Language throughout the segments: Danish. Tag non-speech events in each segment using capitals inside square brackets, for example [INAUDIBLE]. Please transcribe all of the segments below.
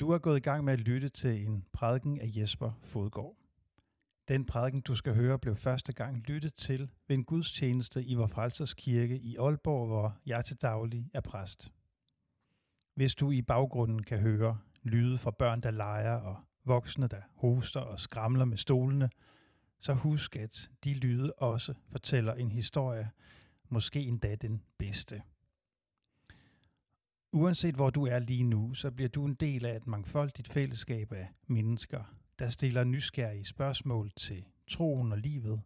Du er gået i gang med at lytte til en prædiken af Jesper Fodgård. Den prædiken, du skal høre, blev første gang lyttet til ved en gudstjeneste i Vor Frelsers Kirke i Aalborg, hvor jeg til daglig er præst. Hvis du i baggrunden kan høre lyde fra børn, der leger, og voksne, der hoster og skramler med stolene, så husk, at de lyde også fortæller en historie, måske endda den bedste. Uanset hvor du er lige nu, så bliver du en del af et mangfoldigt fællesskab af mennesker, der stiller nysgerrige spørgsmål til troen og livet,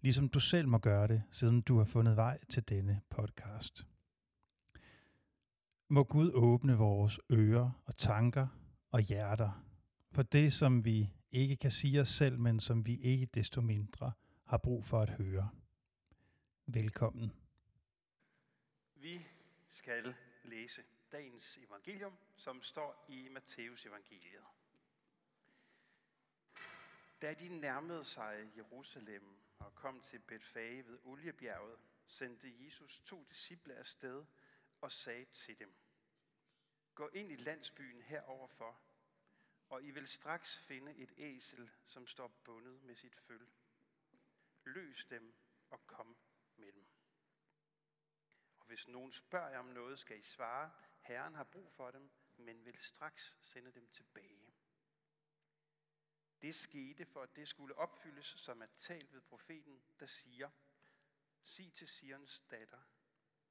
ligesom du selv må gøre det, siden du har fundet vej til denne podcast. Må Gud åbne vores ører og tanker og hjerter for det, som vi ikke kan sige os selv, men som vi ikke desto mindre har brug for at høre. Velkommen. Vi skal læse dagens evangelium, som står i Matteus evangeliet. Da de nærmede sig Jerusalem og kom til Betfage ved Oliebjerget, sendte Jesus to disciple afsted og sagde til dem, Gå ind i landsbyen heroverfor, og I vil straks finde et æsel, som står bundet med sit føl. Løs dem og kom med dem. Og hvis nogen spørger jer om noget, skal I svare, Herren har brug for dem, men vil straks sende dem tilbage. Det skete for, at det skulle opfyldes, som er talt ved profeten, der siger, Sig til Sions datter,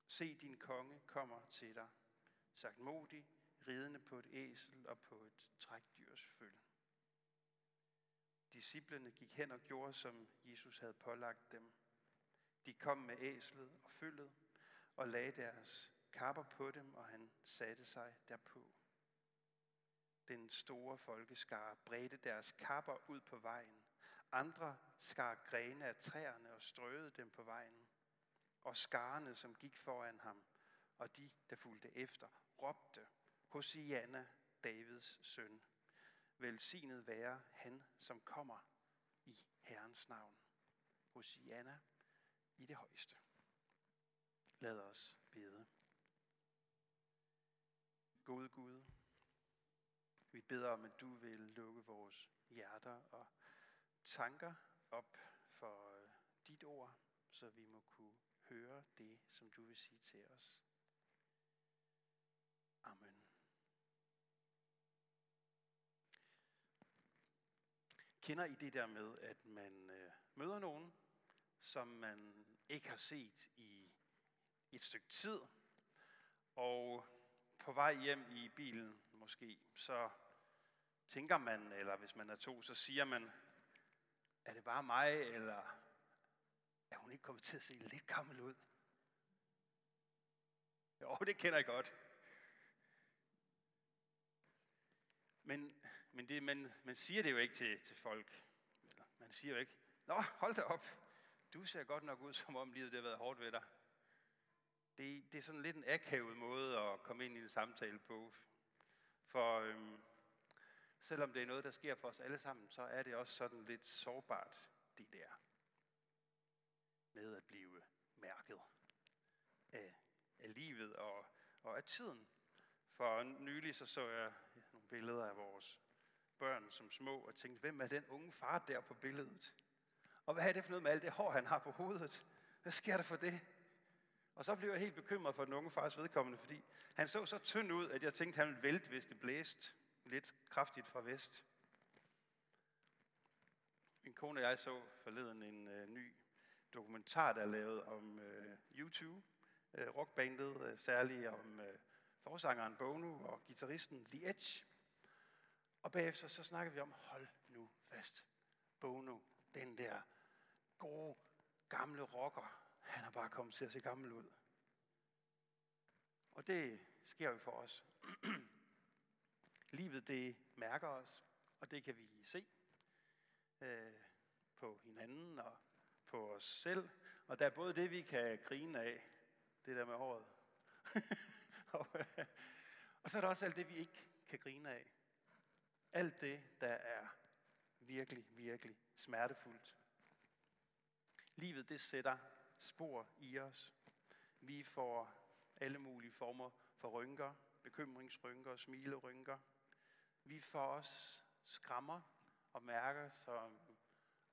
se din konge kommer til dig, sagt modig, ridende på et æsel og på et trækdyrs følge. Disciplerne gik hen og gjorde, som Jesus havde pålagt dem. De kom med æslet og følget og lagde deres kapper på dem, og han satte sig derpå. Den store folkeskare bredte deres kapper ud på vejen. Andre skar grene af træerne og strøede dem på vejen. Og skarne, som gik foran ham, og de, der fulgte efter, råbte, Hosianna, Davids søn. Velsignet være han, som kommer i Herrens navn. Hosianna i det højeste. Lad os bede. Gode Gud, vi beder om, at du vil lukke vores hjerter og tanker op for øh, dit ord, så vi må kunne høre det, som du vil sige til os. Amen. Kender I det der med, at man øh, møder nogen, som man ikke har set i et stykke tid, og på vej hjem i bilen måske, så tænker man, eller hvis man er to, så siger man, er det bare mig, eller er hun ikke kommet til at se lidt gammel ud? Jo, det kender jeg godt. Men, men det, man, man siger det jo ikke til, til folk. Man siger jo ikke, Nå, hold da op. Du ser godt nok ud, som om livet det har været hårdt ved dig det, det er sådan lidt en akavet måde at komme ind i en samtale på. For øhm, selvom det er noget, der sker for os alle sammen, så er det også sådan lidt sårbart, det der. Med at blive mærket af, af livet og, og af tiden. For nylig så, så jeg nogle billeder af vores børn som små, og tænkte, hvem er den unge far der på billedet? Og hvad er det for noget med alt det hår, han har på hovedet? Hvad sker der for det? Og så blev jeg helt bekymret for den unge fars vedkommende, fordi han så så tynd ud, at jeg tænkte, at han ville vælte, hvis det blæste lidt kraftigt fra vest. Min kone og jeg så forleden en øh, ny dokumentar, der er lavet om øh, YouTube, øh, rockbandet, øh, særligt om øh, forsangeren Bono og gitarristen The Edge. Og bagefter så snakker vi om, hold nu fast, Bono, den der gode, gamle rocker, han er bare kommet til at se gammel ud. Og det sker jo for os. [CLEARS THROAT] Livet det mærker os, og det kan vi se øh, på hinanden og på os selv. Og der er både det, vi kan grine af, det der med håret. [LAUGHS] og, øh, og så er der også alt det, vi ikke kan grine af. Alt det, der er virkelig, virkelig smertefuldt. Livet, det sætter spor i os. Vi får alle mulige former for rynker, bekymringsrynker, smilerynker. vi får os skrammer og mærker, som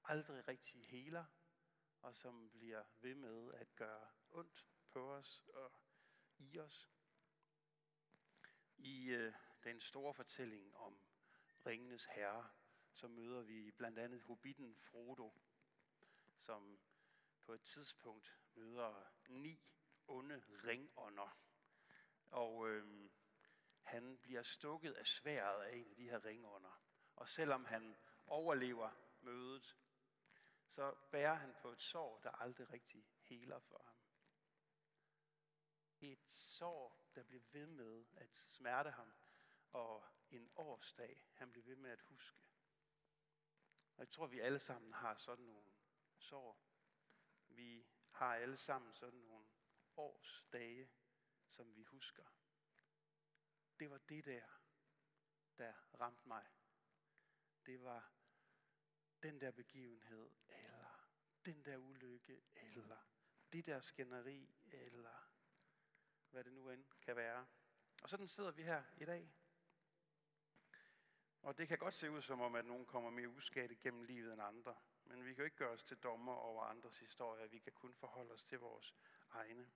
aldrig rigtig heler, og som bliver ved med at gøre ondt på os og i os. I øh, den store fortælling om Ringenes Herre, så møder vi blandt andet hobitten Frodo, som på et tidspunkt møder ni onde ringånder. Og øh, han bliver stukket af sværet af en af de her ringånder. Og selvom han overlever mødet, så bærer han på et sår, der aldrig rigtig heler for ham. Et sår, der bliver ved med at smerte ham, og en årsdag, han bliver ved med at huske. Og jeg tror, vi alle sammen har sådan nogle sår. Vi har alle sammen sådan nogle årsdage, som vi husker. Det var det der, der ramte mig. Det var den der begivenhed, eller den der ulykke, eller det der skænderi, eller hvad det nu end kan være. Og sådan sidder vi her i dag. Og det kan godt se ud som om, at nogen kommer mere uskadet gennem livet end andre. Men vi kan jo ikke gøre os til dommer over andres historier. Vi kan kun forholde os til vores egne.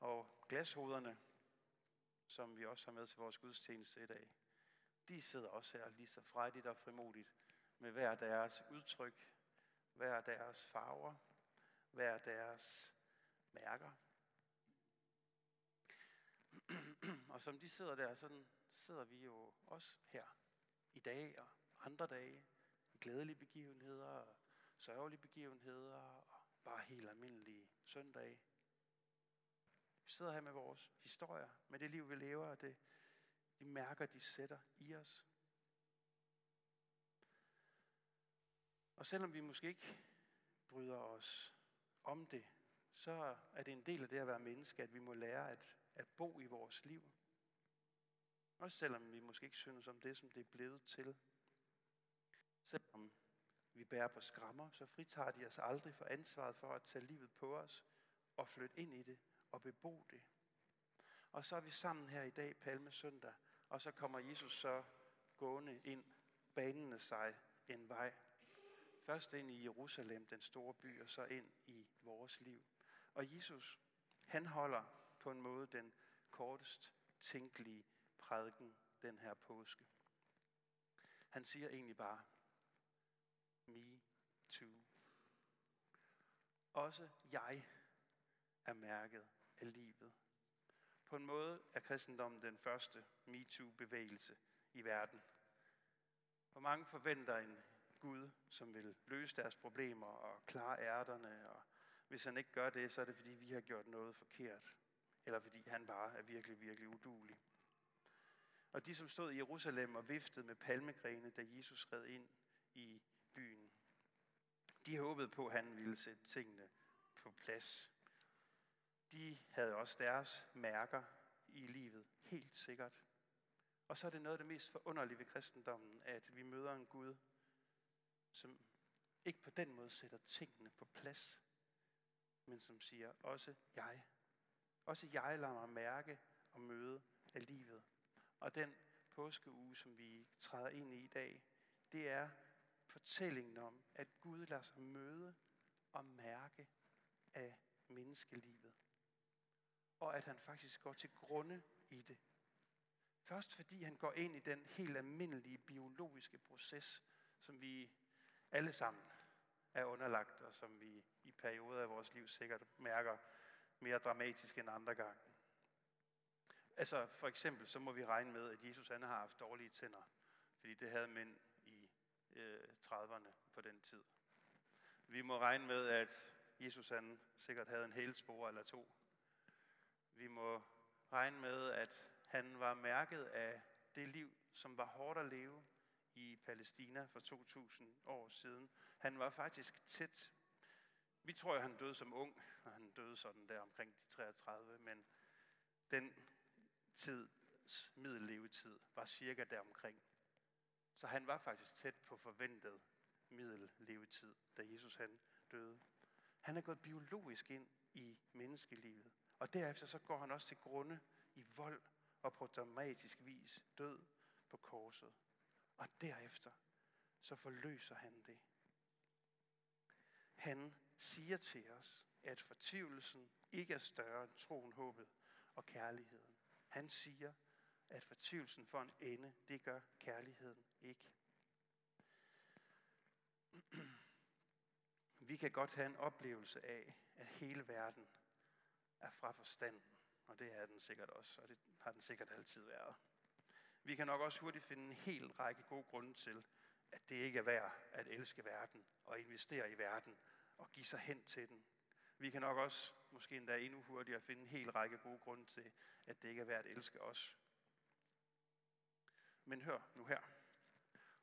Og glashoderne, som vi også har med til vores gudstjeneste i dag, de sidder også her lige så frejdigt og frimodigt med hver deres udtryk, hver deres farver, hver deres mærker. [CLEARS THROAT] og som de sidder der, sådan sidder vi jo også her i dag og andre dage, glædelige begivenheder og sørgelige begivenheder og bare helt almindelige søndage. Vi sidder her med vores historier, med det liv, vi lever, og det, de mærker, de sætter i os. Og selvom vi måske ikke bryder os om det, så er det en del af det at være menneske, at vi må lære at, at bo i vores liv. Også selvom vi måske ikke synes om det, som det er blevet til. Selvom vi bærer på skrammer, så fritager de os aldrig for ansvaret for at tage livet på os og flytte ind i det og bebo det. Og så er vi sammen her i dag, Palmesøndag, og så kommer Jesus så gående ind, banende sig en vej. Først ind i Jerusalem, den store by, og så ind i vores liv. Og Jesus, han holder på en måde den kortest tænkelige prædiken den her påske. Han siger egentlig bare, me too. Også jeg er mærket af livet. På en måde er kristendommen den første MeToo-bevægelse i verden. Hvor mange forventer en Gud, som vil løse deres problemer og klare ærterne, og hvis han ikke gør det, så er det fordi, vi har gjort noget forkert, eller fordi han bare er virkelig, virkelig udulig. Og de, som stod i Jerusalem og viftede med palmegrene, da Jesus red ind i de håbede på, at han ville sætte tingene på plads. De havde også deres mærker i livet, helt sikkert. Og så er det noget af det mest forunderlige ved kristendommen, at vi møder en Gud, som ikke på den måde sætter tingene på plads, men som siger, også jeg. Også jeg lader mig mærke og møde af livet. Og den påskeuge, som vi træder ind i i dag, det er fortællingen om, at Gud lader sig møde og mærke af menneskelivet. Og at han faktisk går til grunde i det. Først fordi han går ind i den helt almindelige biologiske proces, som vi alle sammen er underlagt, og som vi i perioder af vores liv sikkert mærker mere dramatisk end andre gange. Altså for eksempel, så må vi regne med, at Jesus han har haft dårlige tænder, fordi det havde mænd øh, 30'erne på den tid. Vi må regne med, at Jesus han sikkert havde en hælspore eller to. Vi må regne med, at han var mærket af det liv, som var hårdt at leve i Palæstina for 2000 år siden. Han var faktisk tæt. Vi tror, at han døde som ung, og han døde sådan der omkring de 33, men den tids middellevetid var cirka deromkring. Så han var faktisk tæt på forventet middellevetid, da Jesus han døde. Han er gået biologisk ind i menneskelivet. Og derefter så går han også til grunde i vold og på dramatisk vis død på korset. Og derefter, så forløser han det. Han siger til os, at fortvivlelsen ikke er større end troen, håbet og kærligheden. Han siger, at fortvivlelsen for en ende, det gør kærligheden ikke. [CLEARS THROAT] Vi kan godt have en oplevelse af, at hele verden er fra forstanden. Og det er den sikkert også, og det har den sikkert altid været. Vi kan nok også hurtigt finde en hel række gode grunde til, at det ikke er værd at elske verden og investere i verden og give sig hen til den. Vi kan nok også, måske endda endnu hurtigere, finde en hel række gode grunde til, at det ikke er værd at elske os. Men hør nu her,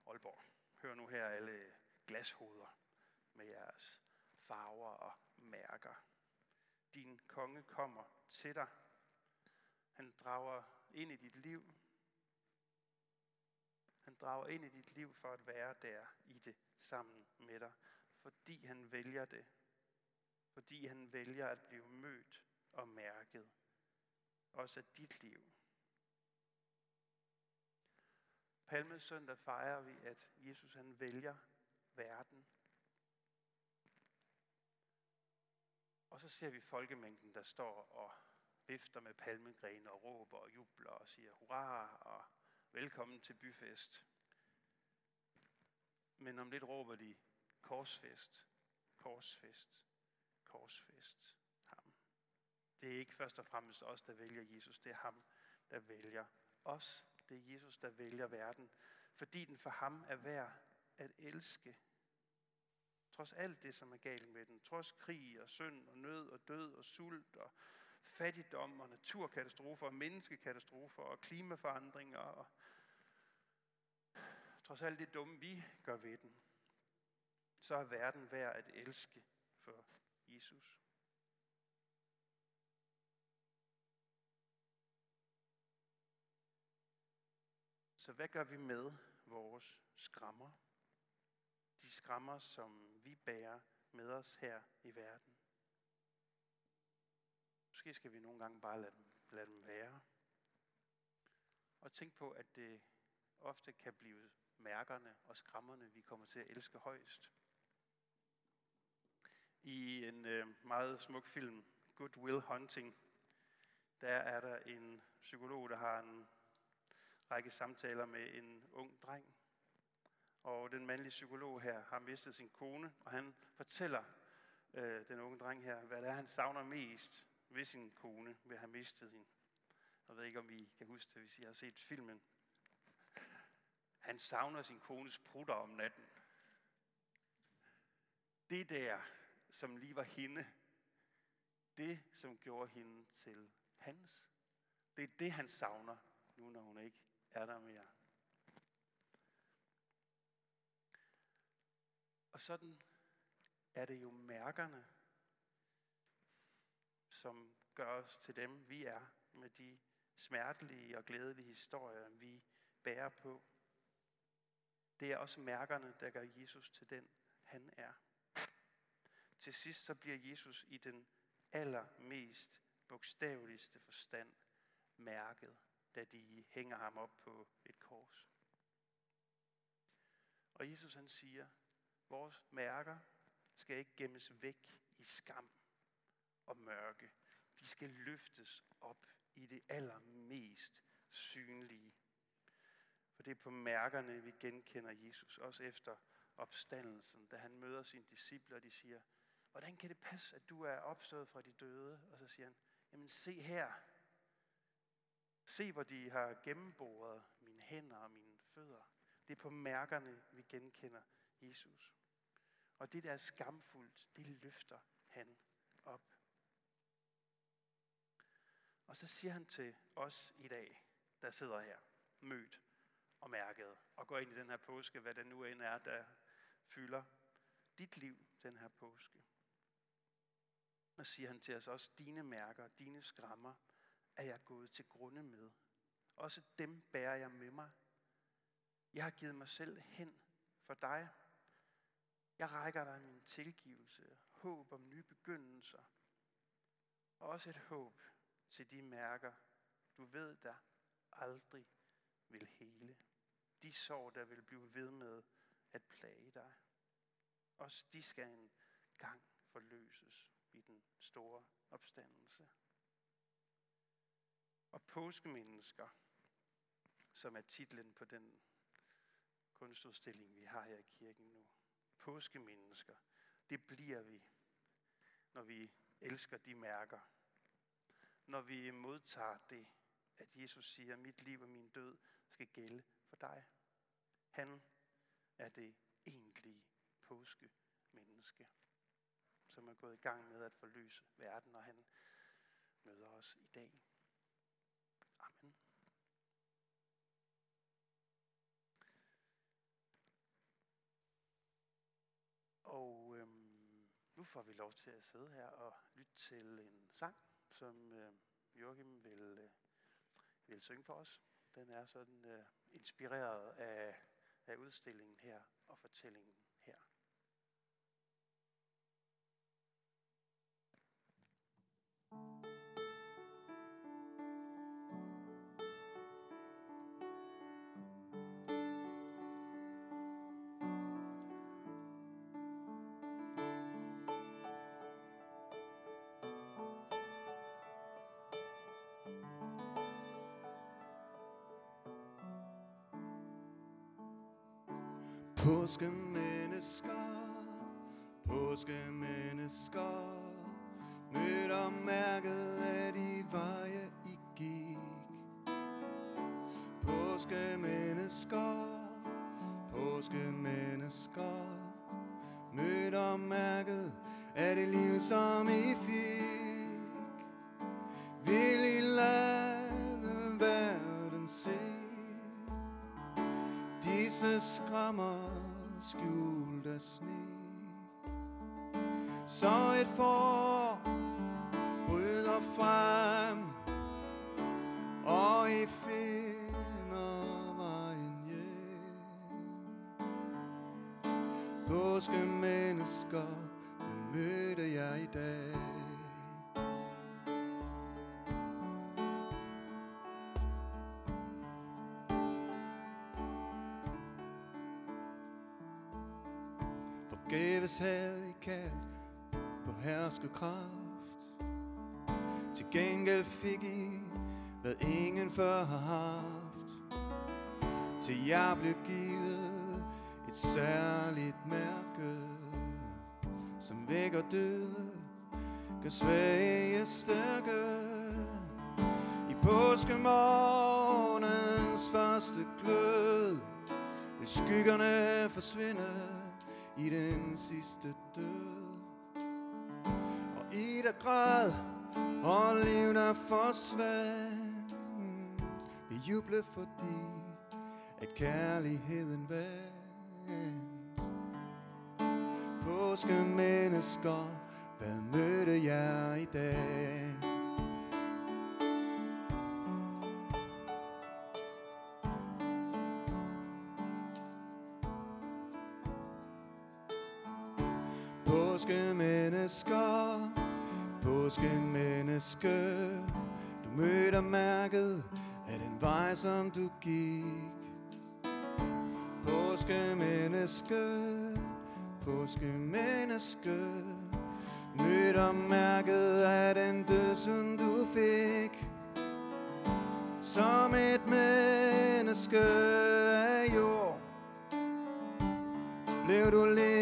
Aalborg. Hør nu her alle glashoveder med jeres farver og mærker. Din konge kommer til dig. Han drager ind i dit liv. Han drager ind i dit liv for at være der i det sammen med dig, fordi han vælger det. Fordi han vælger at blive mødt og mærket. Også af dit liv. Palmesøndag fejrer vi, at Jesus han vælger verden. Og så ser vi folkemængden, der står og vifter med palmegrene og råber og jubler og siger hurra og velkommen til byfest. Men om lidt råber de korsfest, korsfest, korsfest, ham. Det er ikke først og fremmest os, der vælger Jesus, det er ham, der vælger os. Det er Jesus, der vælger verden, fordi den for ham er værd at elske. Trods alt det, som er galt med den, trods krig og synd og nød og død og sult og fattigdom og naturkatastrofer og menneskekatastrofer og klimaforandringer og trods alt det dumme, vi gør ved den, så er verden værd at elske for Jesus. Så hvad gør vi med vores skrammer? De skrammer, som vi bærer med os her i verden. Måske skal vi nogle gange bare lade dem, lade dem være. Og tænk på, at det ofte kan blive mærkerne og skrammerne, vi kommer til at elske højst. I en øh, meget smuk film, Good Will Hunting, der er der en psykolog, der har en række samtaler med en ung dreng. Og den mandlige psykolog her har mistet sin kone, og han fortæller øh, den unge dreng her, hvad det er, han savner mest ved sin kone, ved at have mistet hende. Jeg ved ikke, om I kan huske det, hvis I har set filmen. Han savner sin kones prutter om natten. Det der, som lige var hende, det, som gjorde hende til hans, det er det, han savner, nu når hun ikke er der mere. Og sådan er det jo mærkerne, som gør os til dem, vi er, med de smertelige og glædelige historier, vi bærer på. Det er også mærkerne, der gør Jesus til den, han er. Til sidst så bliver Jesus i den allermest bogstaveligste forstand mærket da de hænger ham op på et kors. Og Jesus han siger, vores mærker skal ikke gemmes væk i skam og mørke. De skal løftes op i det allermest synlige. For det er på mærkerne, vi genkender Jesus, også efter opstandelsen, da han møder sine disciple, og de siger, hvordan kan det passe, at du er opstået fra de døde? Og så siger han, jamen se her, Se, hvor de har gennemboret mine hænder og mine fødder. Det er på mærkerne, vi genkender Jesus. Og det, der er skamfuldt, det løfter han op. Og så siger han til os i dag, der sidder her, mødt og mærket, og går ind i den her påske, hvad det nu end er, der fylder dit liv den her påske. Og siger han til os også, dine mærker, dine skrammer, er jeg gået til grunde med. Også dem bærer jeg med mig. Jeg har givet mig selv hen for dig. Jeg rækker dig min tilgivelse, håb om nye begyndelser. Og også et håb til de mærker, du ved, der aldrig vil hele. de sår, der vil blive ved med at plage dig. Også de skal en gang forløses i den store opstandelse. Og påskemennesker, som er titlen på den kunstudstilling, vi har her i kirken nu. Påskemennesker, det bliver vi, når vi elsker de mærker. Når vi modtager det, at Jesus siger, mit liv og min død skal gælde for dig. Han er det egentlige påskemenneske, som er gået i gang med at forløse verden, og han møder os i dag. Amen. Og øhm, nu får vi lov til at sidde her og lytte til en sang, som øh, Joachim vil, øh, vil synge for os. Den er sådan øh, inspireret af, af udstillingen her og fortællingen Påske mennesker, påske mennesker, mødte og mærket af de veje I gik. Påskemennesker, mødte og mærket af det liv, som I fik. Lyse skrammer skjult af sne Så et forår bryder frem Og I finder vejen hjem. Påske mennesker, det mødte jeg i dag? Forgæves havde I kaldt på herskekraft Til gengæld fik I, hvad ingen før har haft. Til jeg blev givet et særligt mærke Som vækker døde, gør svage stærke. I påskemorgens første glød skyggerne forsvinde i den sidste død. Og i der græd og liv der forsvandt. Vi juble fordi at kærligheden vandt. Påskemennesker, hvad mødte jeg i dag? Menneske. Du mødte mærket af den vej, som du gik. Foske menneske Mødte mærket af den død, som du fik. Som et menneske af jord. Blev du lidt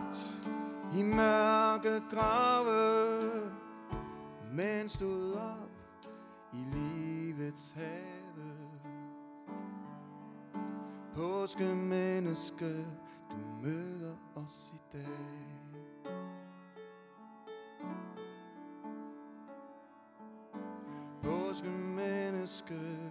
blev lagt i mørke grave Men stod op i livets have. Påskemenneske, du møder os i dag. Påske menneske,